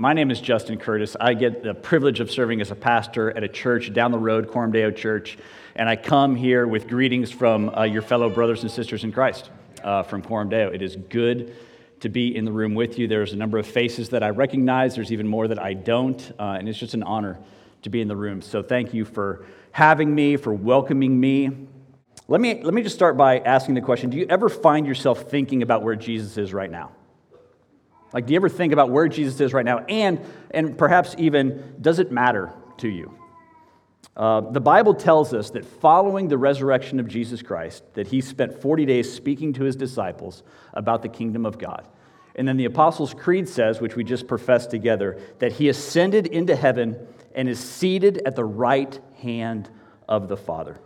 My name is Justin Curtis. I get the privilege of serving as a pastor at a church down the road, Coram Deo Church, and I come here with greetings from uh, your fellow brothers and sisters in Christ uh, from Coram Deo. It is good to be in the room with you. There's a number of faces that I recognize, there's even more that I don't, uh, and it's just an honor to be in the room. So thank you for having me, for welcoming me. Let me, let me just start by asking the question Do you ever find yourself thinking about where Jesus is right now? Like, do you ever think about where Jesus is right now? And, and perhaps even, does it matter to you? Uh, the Bible tells us that following the resurrection of Jesus Christ, that he spent 40 days speaking to his disciples about the kingdom of God. And then the Apostles' Creed says, which we just professed together, that he ascended into heaven and is seated at the right hand of the Father.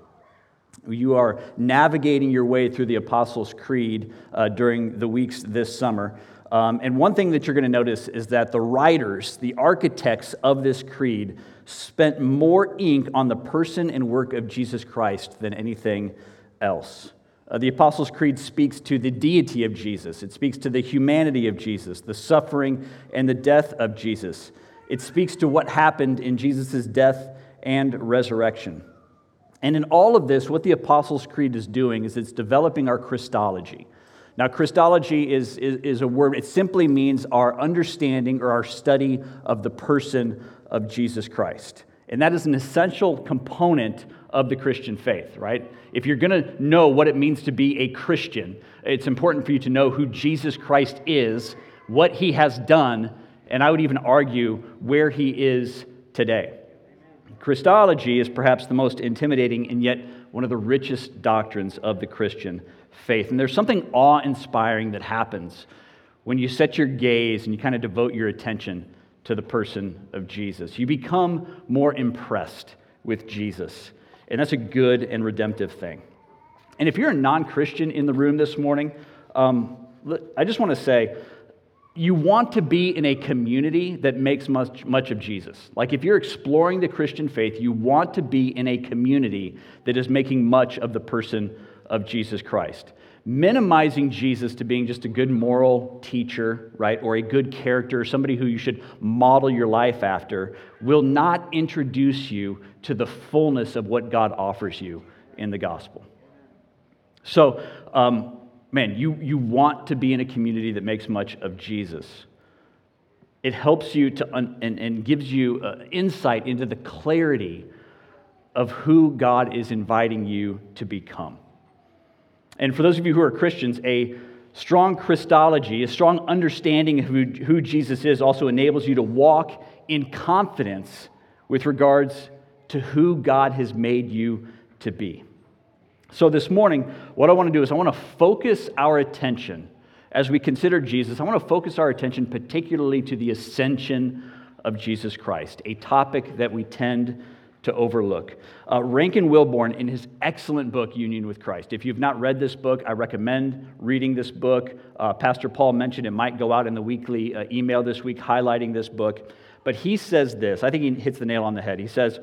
You are navigating your way through the Apostles' Creed uh, during the weeks this summer. Um, and one thing that you're going to notice is that the writers, the architects of this creed, spent more ink on the person and work of Jesus Christ than anything else. Uh, the Apostles' Creed speaks to the deity of Jesus, it speaks to the humanity of Jesus, the suffering and the death of Jesus. It speaks to what happened in Jesus' death and resurrection. And in all of this, what the Apostles' Creed is doing is it's developing our Christology. Now, Christology is, is, is, a word, it simply means our understanding or our study of the person of Jesus Christ. And that is an essential component of the Christian faith, right? If you're going to know what it means to be a Christian, it's important for you to know who Jesus Christ is, what he has done, and I would even argue where he is today. Christology is perhaps the most intimidating and yet one of the richest doctrines of the Christian faith. And there's something awe inspiring that happens when you set your gaze and you kind of devote your attention to the person of Jesus. You become more impressed with Jesus. And that's a good and redemptive thing. And if you're a non Christian in the room this morning, um, I just want to say, you want to be in a community that makes much, much of Jesus. Like if you're exploring the Christian faith, you want to be in a community that is making much of the person of Jesus Christ minimizing Jesus to being just a good moral teacher, right, or a good character, somebody who you should model your life after, will not introduce you to the fullness of what God offers you in the gospel. So, um, man, you, you want to be in a community that makes much of Jesus. It helps you to, un- and, and gives you uh, insight into the clarity of who God is inviting you to become. And for those of you who are Christians, a strong Christology, a strong understanding of who, who Jesus is, also enables you to walk in confidence with regards to who God has made you to be. So, this morning, what I want to do is I want to focus our attention as we consider Jesus. I want to focus our attention particularly to the ascension of Jesus Christ, a topic that we tend to overlook. Uh, Rankin Wilbourne, in his excellent book, Union with Christ. If you've not read this book, I recommend reading this book. Uh, Pastor Paul mentioned it might go out in the weekly uh, email this week highlighting this book. But he says this I think he hits the nail on the head. He says,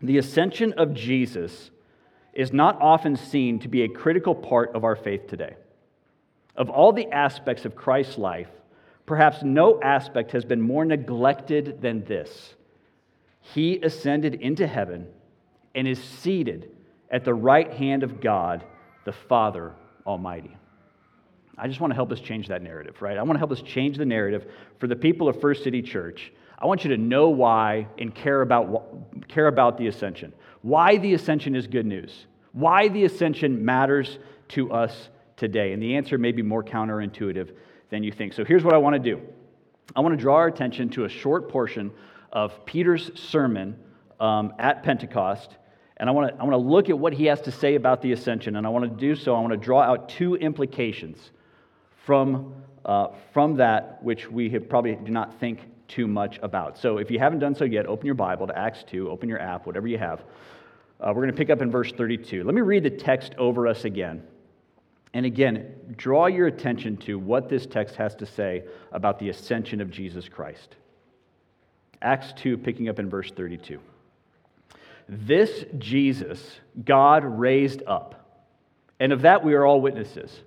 The ascension of Jesus is not often seen to be a critical part of our faith today. Of all the aspects of Christ's life, perhaps no aspect has been more neglected than this he ascended into heaven and is seated at the right hand of God, the Father Almighty. I just want to help us change that narrative, right? I want to help us change the narrative for the people of First City Church. I want you to know why and care about, care about the ascension. Why the ascension is good news. Why the ascension matters to us today. And the answer may be more counterintuitive than you think. So here's what I want to do I want to draw our attention to a short portion of Peter's sermon um, at Pentecost. And I want to I want to look at what he has to say about the ascension. And I want to do so, I want to draw out two implications from, uh, from that which we probably do not think too much about. So if you haven't done so yet, open your Bible to Acts 2, open your app, whatever you have. Uh, we're going to pick up in verse 32. Let me read the text over us again. And again, draw your attention to what this text has to say about the ascension of Jesus Christ. Acts 2, picking up in verse 32. This Jesus God raised up, and of that we are all witnesses.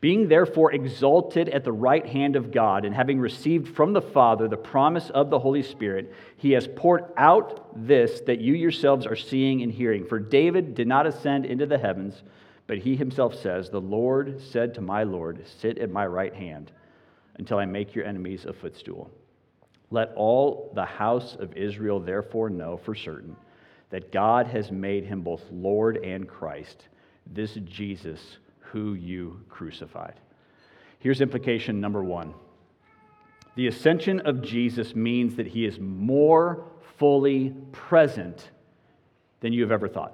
Being therefore exalted at the right hand of God, and having received from the Father the promise of the Holy Spirit, he has poured out this that you yourselves are seeing and hearing. For David did not ascend into the heavens, but he himself says, The Lord said to my Lord, Sit at my right hand until I make your enemies a footstool. Let all the house of Israel therefore know for certain that God has made him both Lord and Christ, this Jesus who you crucified. Here's implication number one the ascension of Jesus means that he is more fully present than you have ever thought.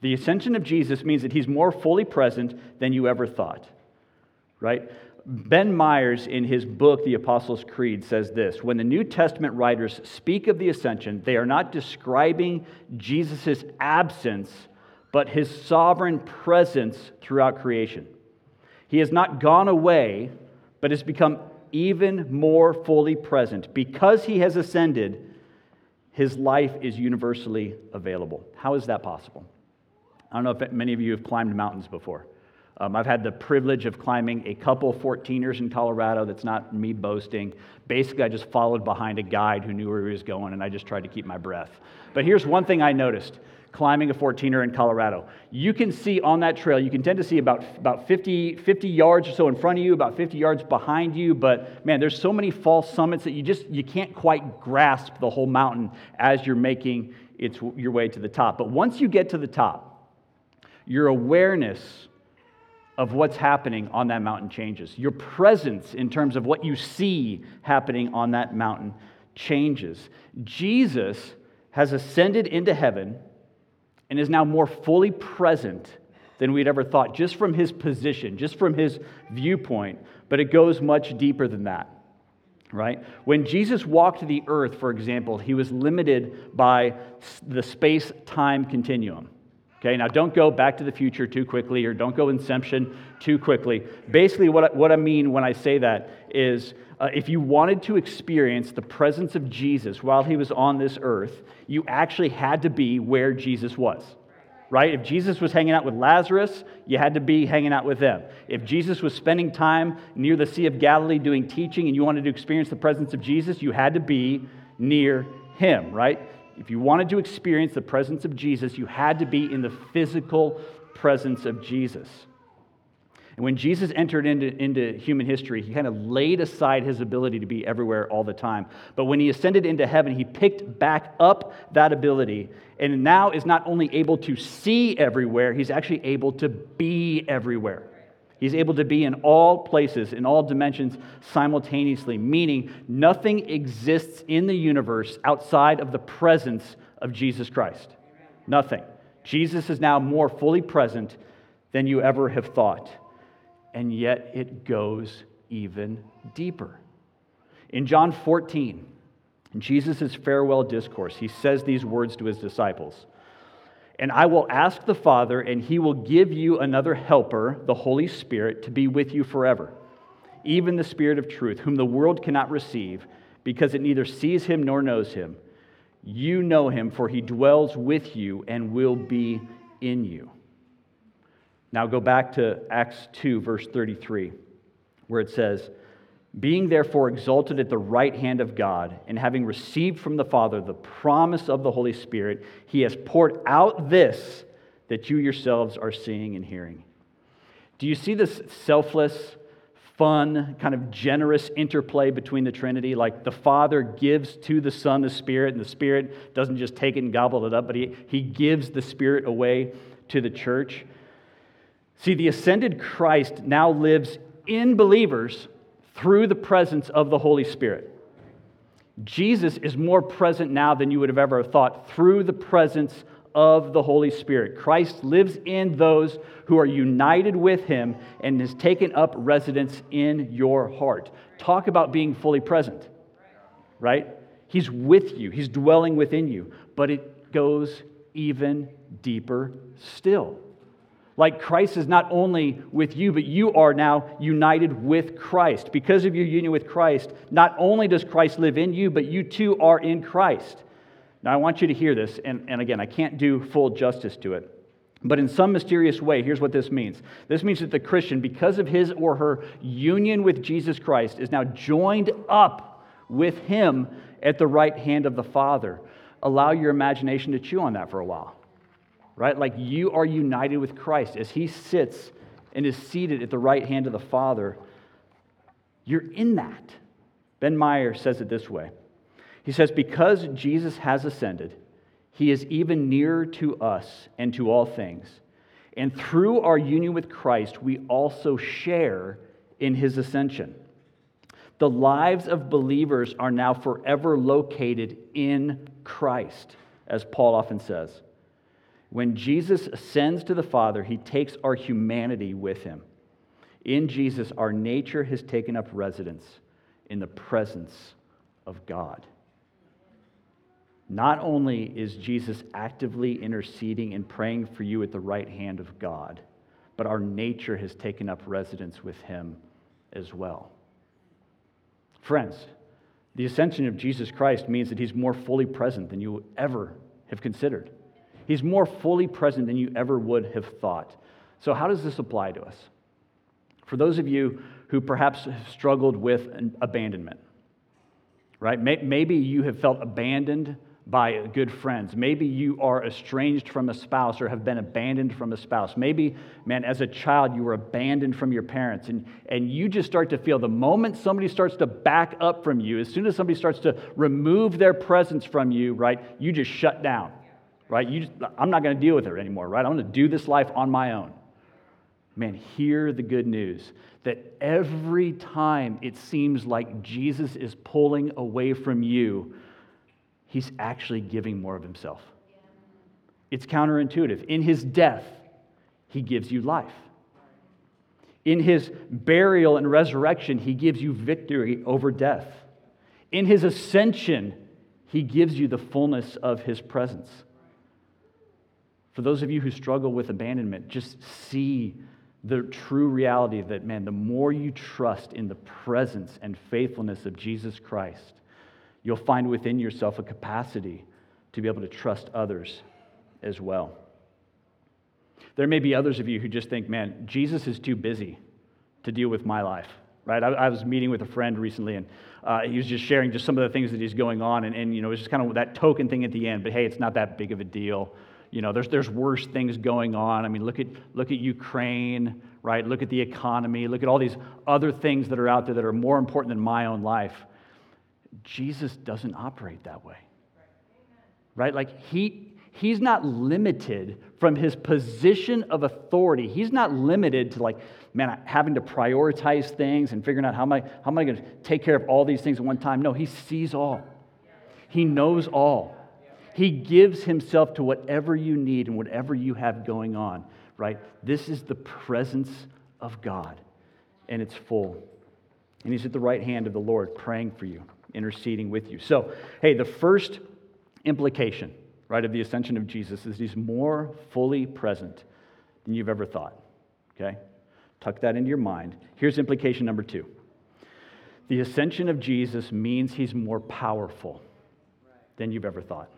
The ascension of Jesus means that he's more fully present than you ever thought, right? Ben Myers, in his book, The Apostles' Creed, says this When the New Testament writers speak of the ascension, they are not describing Jesus' absence but his sovereign presence throughout creation. He has not gone away, but has become even more fully present. Because he has ascended, his life is universally available. How is that possible? I don't know if many of you have climbed mountains before. Um, I've had the privilege of climbing a couple 14ers in Colorado. That's not me boasting. Basically, I just followed behind a guide who knew where he was going, and I just tried to keep my breath. But here's one thing I noticed climbing a 14er in Colorado. You can see on that trail, you can tend to see about, about 50, 50 yards or so in front of you, about 50 yards behind you, but man, there's so many false summits that you just you can't quite grasp the whole mountain as you're making its, your way to the top. But once you get to the top, your awareness of what's happening on that mountain changes. Your presence in terms of what you see happening on that mountain changes. Jesus has ascended into heaven and is now more fully present than we'd ever thought, just from his position, just from his viewpoint. But it goes much deeper than that, right? When Jesus walked the earth, for example, he was limited by the space time continuum. Okay, now don't go back to the future too quickly or don't go inception too quickly. Basically, what I, what I mean when I say that is uh, if you wanted to experience the presence of Jesus while he was on this earth, you actually had to be where Jesus was. Right? If Jesus was hanging out with Lazarus, you had to be hanging out with them. If Jesus was spending time near the Sea of Galilee doing teaching and you wanted to experience the presence of Jesus, you had to be near him, right? If you wanted to experience the presence of Jesus, you had to be in the physical presence of Jesus. And when Jesus entered into, into human history, he kind of laid aside his ability to be everywhere all the time. But when he ascended into heaven, he picked back up that ability and now is not only able to see everywhere, he's actually able to be everywhere. He's able to be in all places, in all dimensions simultaneously, meaning nothing exists in the universe outside of the presence of Jesus Christ. Nothing. Jesus is now more fully present than you ever have thought and yet it goes even deeper. In John 14, in Jesus' farewell discourse, he says these words to his disciples And I will ask the Father, and he will give you another helper, the Holy Spirit, to be with you forever, even the Spirit of truth, whom the world cannot receive, because it neither sees him nor knows him. You know him, for he dwells with you and will be in you. Now go back to Acts 2, verse 33, where it says, Being therefore exalted at the right hand of God, and having received from the Father the promise of the Holy Spirit, he has poured out this that you yourselves are seeing and hearing. Do you see this selfless, fun, kind of generous interplay between the Trinity? Like the Father gives to the Son the Spirit, and the Spirit doesn't just take it and gobble it up, but he, he gives the Spirit away to the church. See, the ascended Christ now lives in believers through the presence of the Holy Spirit. Jesus is more present now than you would have ever thought through the presence of the Holy Spirit. Christ lives in those who are united with him and has taken up residence in your heart. Talk about being fully present, right? He's with you, he's dwelling within you, but it goes even deeper still. Like Christ is not only with you, but you are now united with Christ. Because of your union with Christ, not only does Christ live in you, but you too are in Christ. Now, I want you to hear this, and, and again, I can't do full justice to it, But in some mysterious way, here's what this means this means that the Christian, because of his or her union with Jesus Christ, is now joined up with him at the right hand of the Father. Allow your imagination to chew on that for a while, right? Like you are united with Christ as he sits and is seated at the right hand of the Father. You're in that. Ben Meyer says it this way He says, Because Jesus has ascended, he is even nearer to us and to all things. And through our union with Christ, we also share in his ascension. The lives of believers are now forever located in Christ, as Paul often says. When Jesus ascends to the Father, he takes our humanity with him. In Jesus, our nature has taken up residence in the presence of God. Not only is Jesus actively interceding and praying for you at the right hand of God, but our nature has taken up residence with him as well. Friends, the ascension of Jesus Christ means that he's more fully present than you ever have considered. He's more fully present than you ever would have thought. So, how does this apply to us? For those of you who perhaps have struggled with abandonment, right? Maybe you have felt abandoned by good friends. Maybe you are estranged from a spouse or have been abandoned from a spouse. Maybe, man, as a child, you were abandoned from your parents. And, and you just start to feel the moment somebody starts to back up from you, as soon as somebody starts to remove their presence from you, right, you just shut down, right? You just, I'm not going to deal with it anymore, right? I'm going to do this life on my own. Man, hear the good news that every time it seems like Jesus is pulling away from you, he's actually giving more of himself. It's counterintuitive. In his death, he gives you life. In his burial and resurrection, he gives you victory over death. In his ascension, he gives you the fullness of his presence. For those of you who struggle with abandonment, just see the true reality that, man, the more you trust in the presence and faithfulness of Jesus Christ, you'll find within yourself a capacity to be able to trust others as well. There may be others of you who just think, man, Jesus is too busy to deal with my life, right? I, I was meeting with a friend recently, and uh, he was just sharing just some of the things that he's going on, and, and you know, it's just kind of that token thing at the end, but hey, it's not that big of a deal. You know, there's, there's worse things going on. I mean, look at, look at Ukraine, right? Look at the economy. Look at all these other things that are out there that are more important than my own life. Jesus doesn't operate that way. Right? Like he he's not limited from his position of authority. He's not limited to like, man, having to prioritize things and figuring out how am I how am I going to take care of all these things at one time? No, he sees all. He knows all. He gives himself to whatever you need and whatever you have going on, right? This is the presence of God, and it's full. And he's at the right hand of the Lord praying for you interceding with you. So, hey, the first implication, right, of the ascension of Jesus is he's more fully present than you've ever thought. Okay? Tuck that into your mind. Here's implication number two the ascension of Jesus means he's more powerful than you've ever thought.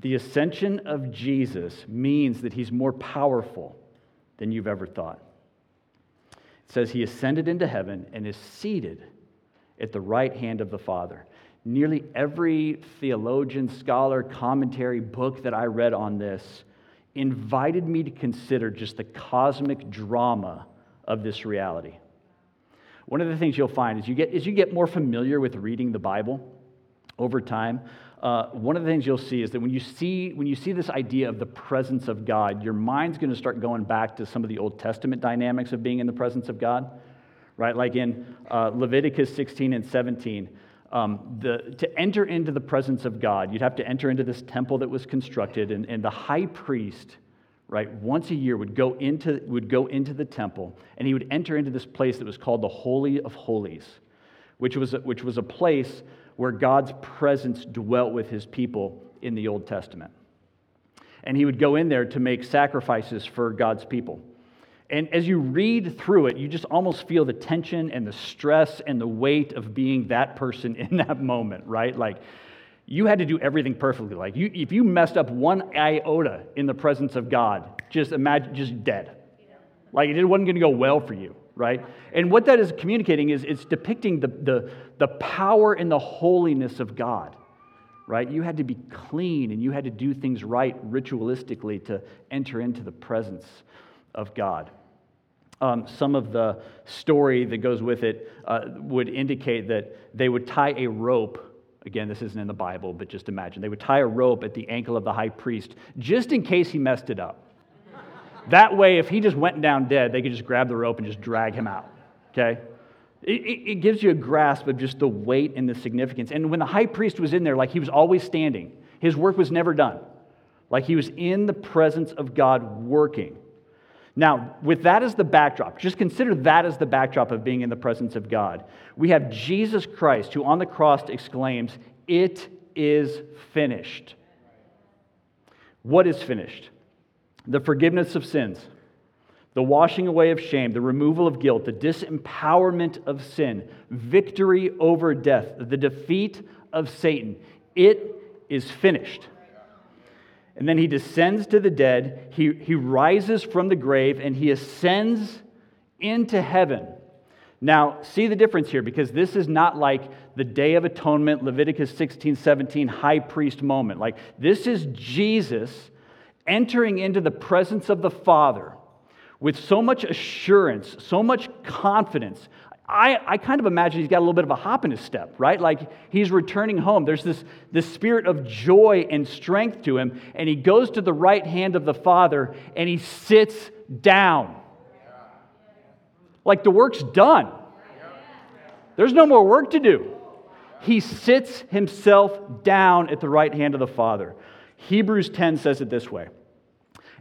The ascension of Jesus means that he's more powerful than you've ever thought. It says he ascended into heaven and is seated at the right hand of the Father. Nearly every theologian, scholar, commentary, book that I read on this invited me to consider just the cosmic drama of this reality. One of the things you'll find is you get, as you get more familiar with reading the Bible over time, uh, one of the things you'll see is that when you see when you see this idea of the presence of God, your mind's going to start going back to some of the Old Testament dynamics of being in the presence of God right? Like in uh, Leviticus 16 and 17. Um, the, to enter into the presence of God, you'd have to enter into this temple that was constructed, and, and the high priest, right, once a year would go, into, would go into the temple, and he would enter into this place that was called the Holy of Holies, which was, which was a place where God's presence dwelt with his people in the Old Testament. And he would go in there to make sacrifices for God's people. And as you read through it, you just almost feel the tension and the stress and the weight of being that person in that moment, right? Like, you had to do everything perfectly. Like you, if you messed up one iota in the presence of God, just imagine, just dead. Like it wasn't going to go well for you, right? And what that is communicating is it's depicting the, the, the power and the holiness of God, right? You had to be clean and you had to do things right ritualistically to enter into the presence of God. Um, some of the story that goes with it uh, would indicate that they would tie a rope. Again, this isn't in the Bible, but just imagine. They would tie a rope at the ankle of the high priest just in case he messed it up. That way, if he just went down dead, they could just grab the rope and just drag him out. Okay? It, it, gives you a grasp of just the weight and the significance. And when the high priest was in there, like he was always standing, his work was never done. Like he was in the presence of God working. Now, with that as the backdrop, just consider that as the backdrop of being in the presence of God. We have Jesus Christ, who on the cross exclaims, It is finished. What is finished? The forgiveness of sins, the washing away of shame, the removal of guilt, the disempowerment of sin, victory over death, the defeat of Satan. It is finished. And then he descends to the dead, he, he rises from the grave, and he ascends into heaven. Now, see the difference here because this is not like the Day of Atonement, Leviticus 16, 17 high priest moment. Like, this is Jesus entering into the presence of the Father with so much assurance, so much confidence. I, I kind of imagine he's got a little bit of a hop in his step, right? Like he's returning home. There's this, this spirit of joy and strength to him, and he goes to the right hand of the Father and he sits down. Like the work's done. There's no more work to do. He sits himself down at the right hand of the Father. Hebrews 10 says it this way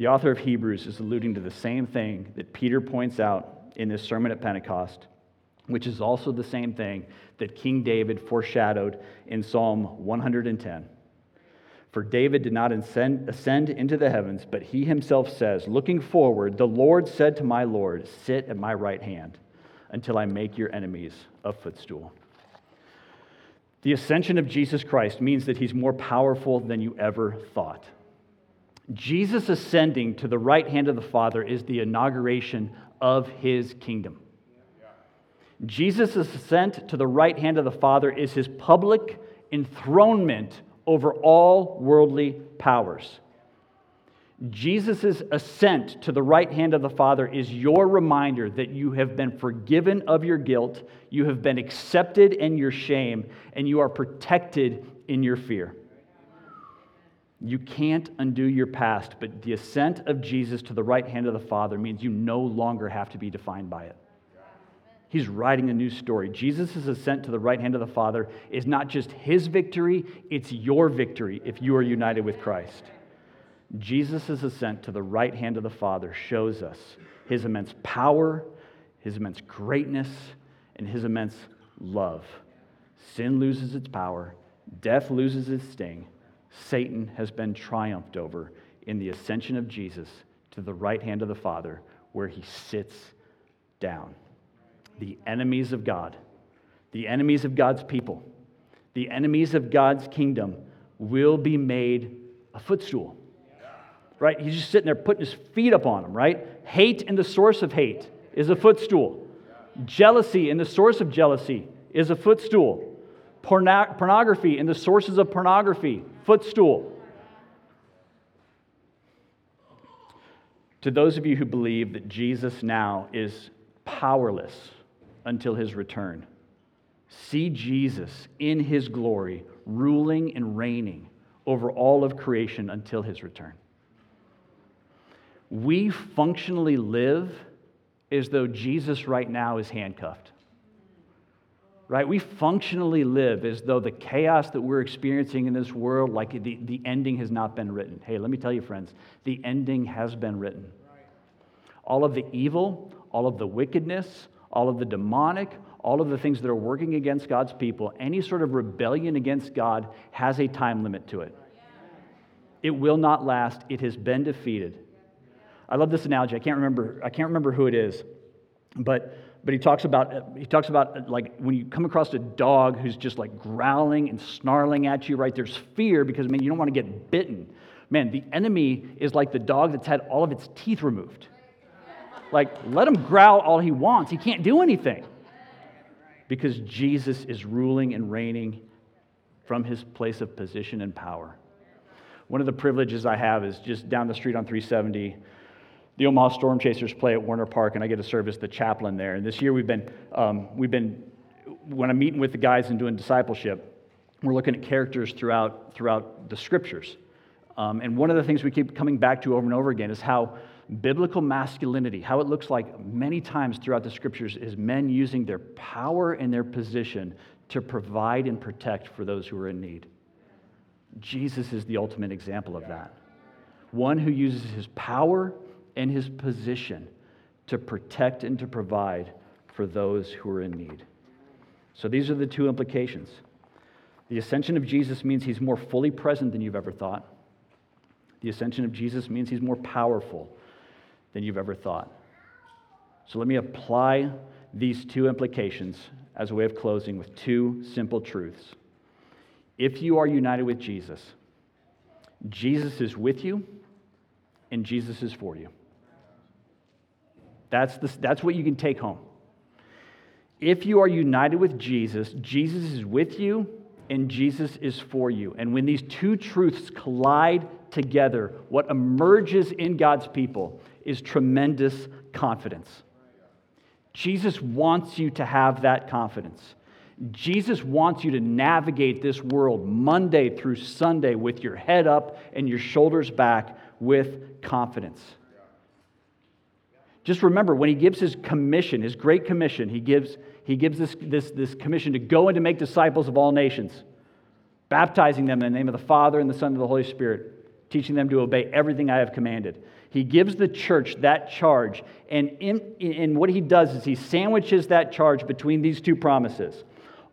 The author of Hebrews is alluding to the same thing that Peter points out in this sermon at Pentecost which is also the same thing that King David foreshadowed in Psalm 110. For David did not ascend into the heavens, but he himself says, Looking forward, the Lord said to my Lord, Sit at my right hand until I make your enemies a footstool. The ascension of Jesus Christ means that he's more powerful than you ever thought. Jesus ascending to the right hand of the Father is the inauguration of his kingdom. Jesus' ascent to the right hand of the Father is his public enthronement over all worldly powers. Jesus' ascent to the right hand of the Father is your reminder that you have been forgiven of your guilt, you have been accepted in your shame, and you are protected in your fear. You can't undo your past, but the ascent of Jesus to the right hand of the Father means you no longer have to be defined by it. He's writing a new story. Jesus' ascent to the right hand of the Father is not just his victory, it's your victory if you are united with Christ. Jesus' ascent to the right hand of the Father shows us his immense power, his immense greatness, and his immense love. Sin loses its power, death loses its sting. Satan has been triumphed over in the ascension of Jesus to the right hand of the Father, where he sits down the enemies of God, the enemies of God's people, the enemies of God's kingdom will be made a footstool. Right? He's just sitting there putting his feet up on them, right? Hate and the source of hate is a footstool. Jealousy and the source of jealousy is a footstool. Porno- pornography and the sources of pornography, footstool. To those of you who believe that Jesus now is powerless until his return. See Jesus in his glory, ruling and reigning over all of creation until his return. We functionally live as though Jesus right now is handcuffed. Right? We functionally live as though the chaos that we're experiencing in this world, like the, the ending has not been written. Hey, let me tell you, friends, the ending has been written. All of the evil, all of the wickedness, all of the demonic, all of the things that are working against God's people, any sort of rebellion against God has a time limit to it. It will not last. It has been defeated. I love this analogy. I can't remember, I can't remember who it is, but, but he talks about he talks about like when you come across a dog who's just like growling and snarling at you, right? There's fear because man, you don't want to get bitten. Man, the enemy is like the dog that's had all of its teeth removed. Like, let him growl all he wants. He can't do anything because Jesus is ruling and reigning from his place of position and power. One of the privileges I have is just down the street on 370. The Omaha Storm Chasers play at Werner Park, and I get to serve as the chaplain there. And this year we've been, um, we've been when I'm meeting with the guys and doing discipleship, we're looking at characters throughout, throughout the scriptures. Um, and one of the things we keep coming back to over and over again is how biblical masculinity, how it looks like many times throughout the scriptures, is men using their power and their position to provide and protect for those who are in need. Jesus is the ultimate example of that. One who uses his power and his position to protect and to provide for those who are in need. So these are the two implications. The ascension of Jesus means he's more fully present than you've ever thought. The ascension of Jesus means he's more powerful than you've ever thought. So let me apply these two implications as a way of closing with two simple truths. If you are united with Jesus, Jesus is with you and Jesus is for you. That's, the, that's what you can take home. If you are united with Jesus, Jesus is with you and Jesus is for you. And when these two truths collide together, what emerges in God's people is tremendous confidence. Jesus wants you to have that confidence. Jesus wants you to navigate this world Monday through Sunday with your head up and your shoulders back with confidence. Just remember, when he gives his commission, his great commission, he gives, he gives this, this, this commission to go and to make disciples of all nations, baptizing them in the name of the Father and the Son and the Holy Spirit, teaching them to obey everything I have commanded. He gives the church that charge. And in, in what he does is he sandwiches that charge between these two promises.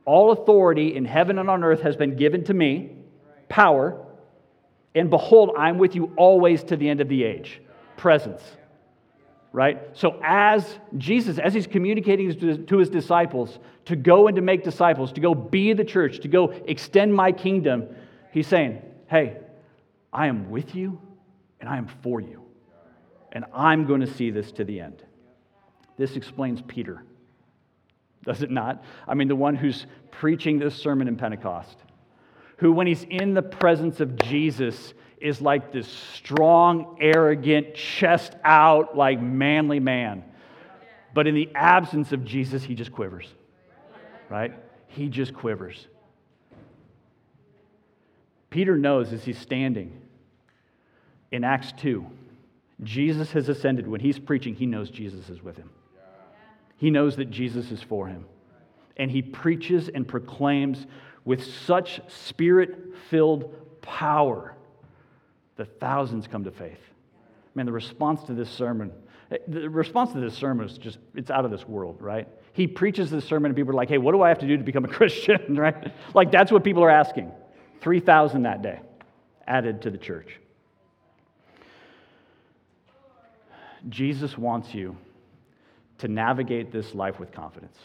All authority in heaven and on earth has been given to me, power, and behold, I'm with you always to the end of the age. Presence. Right? So, as Jesus, as he's communicating to his disciples to go and to make disciples, to go be the church, to go extend my kingdom, he's saying, Hey, I am with you and I am for you and I'm going to see this to the end. This explains Peter, does it not? I mean, the one who's preaching this sermon in Pentecost, who, when he's in the presence of Jesus, is like this strong, arrogant, chest out, like manly man. But in the absence of Jesus, he just quivers, right? He just quivers. Peter knows as he's standing in Acts 2 Jesus has ascended. When he's preaching, he knows Jesus is with him. He knows that Jesus is for him. And he preaches and proclaims with such spirit filled power that thousands come to faith. Man, the response to this sermon, the response to this sermon is just, it's out of this world, right? He preaches this sermon and people are like, hey, what do I have to do to become a Christian, right? Like, that's what people are asking. 3,000 that day added to the church. Jesus wants you to navigate this life with confidence.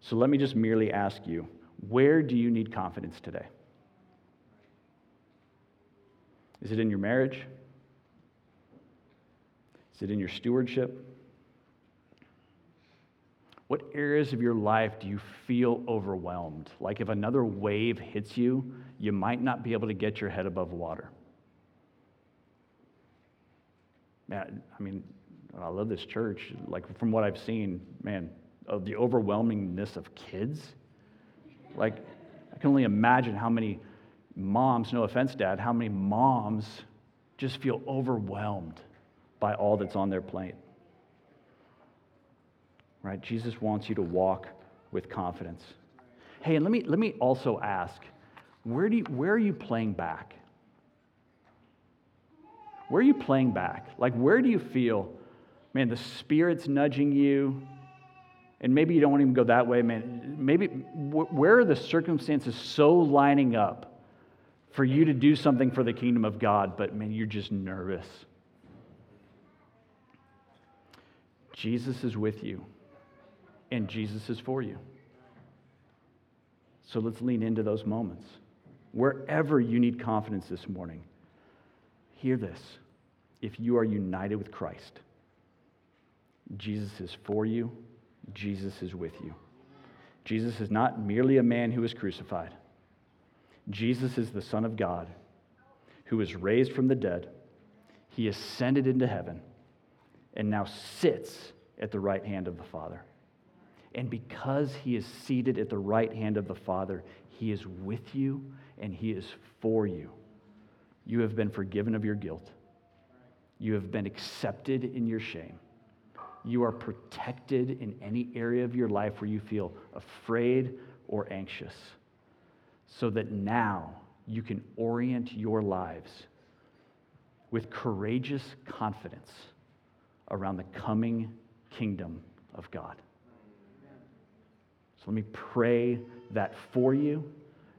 So let me just merely ask you where do you need confidence today? Is it in your marriage? Is it in your stewardship? What areas of your life do you feel overwhelmed? Like if another wave hits you, you might not be able to get your head above water. man, I mean, I love this church. Like, from what I've seen, man, of the overwhelmingness of kids. Like, I can only imagine how many moms, no offense, Dad, how many moms just feel overwhelmed by all that's on their plate. Right? Jesus wants you to walk with confidence. Hey, and let me, let me also ask where, do you, where are you playing back? Where are you playing back? Like, where do you feel, man, the Spirit's nudging you? And maybe you don't even go that way, man. Maybe where are the circumstances so lining up for you to do something for the kingdom of God, but man, you're just nervous? Jesus is with you, and Jesus is for you. So let's lean into those moments. Wherever you need confidence this morning, hear this. If you are united with Christ, Jesus is for you, Jesus is with you. Jesus is not merely a man who was crucified, Jesus is the Son of God who was raised from the dead. He ascended into heaven and now sits at the right hand of the Father. And because he is seated at the right hand of the Father, he is with you and he is for you. You have been forgiven of your guilt. You have been accepted in your shame. You are protected in any area of your life where you feel afraid or anxious, so that now you can orient your lives with courageous confidence around the coming kingdom of God. So let me pray that for you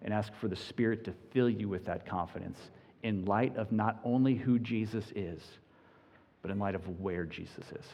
and ask for the Spirit to fill you with that confidence in light of not only who Jesus is, but in light of where Jesus is.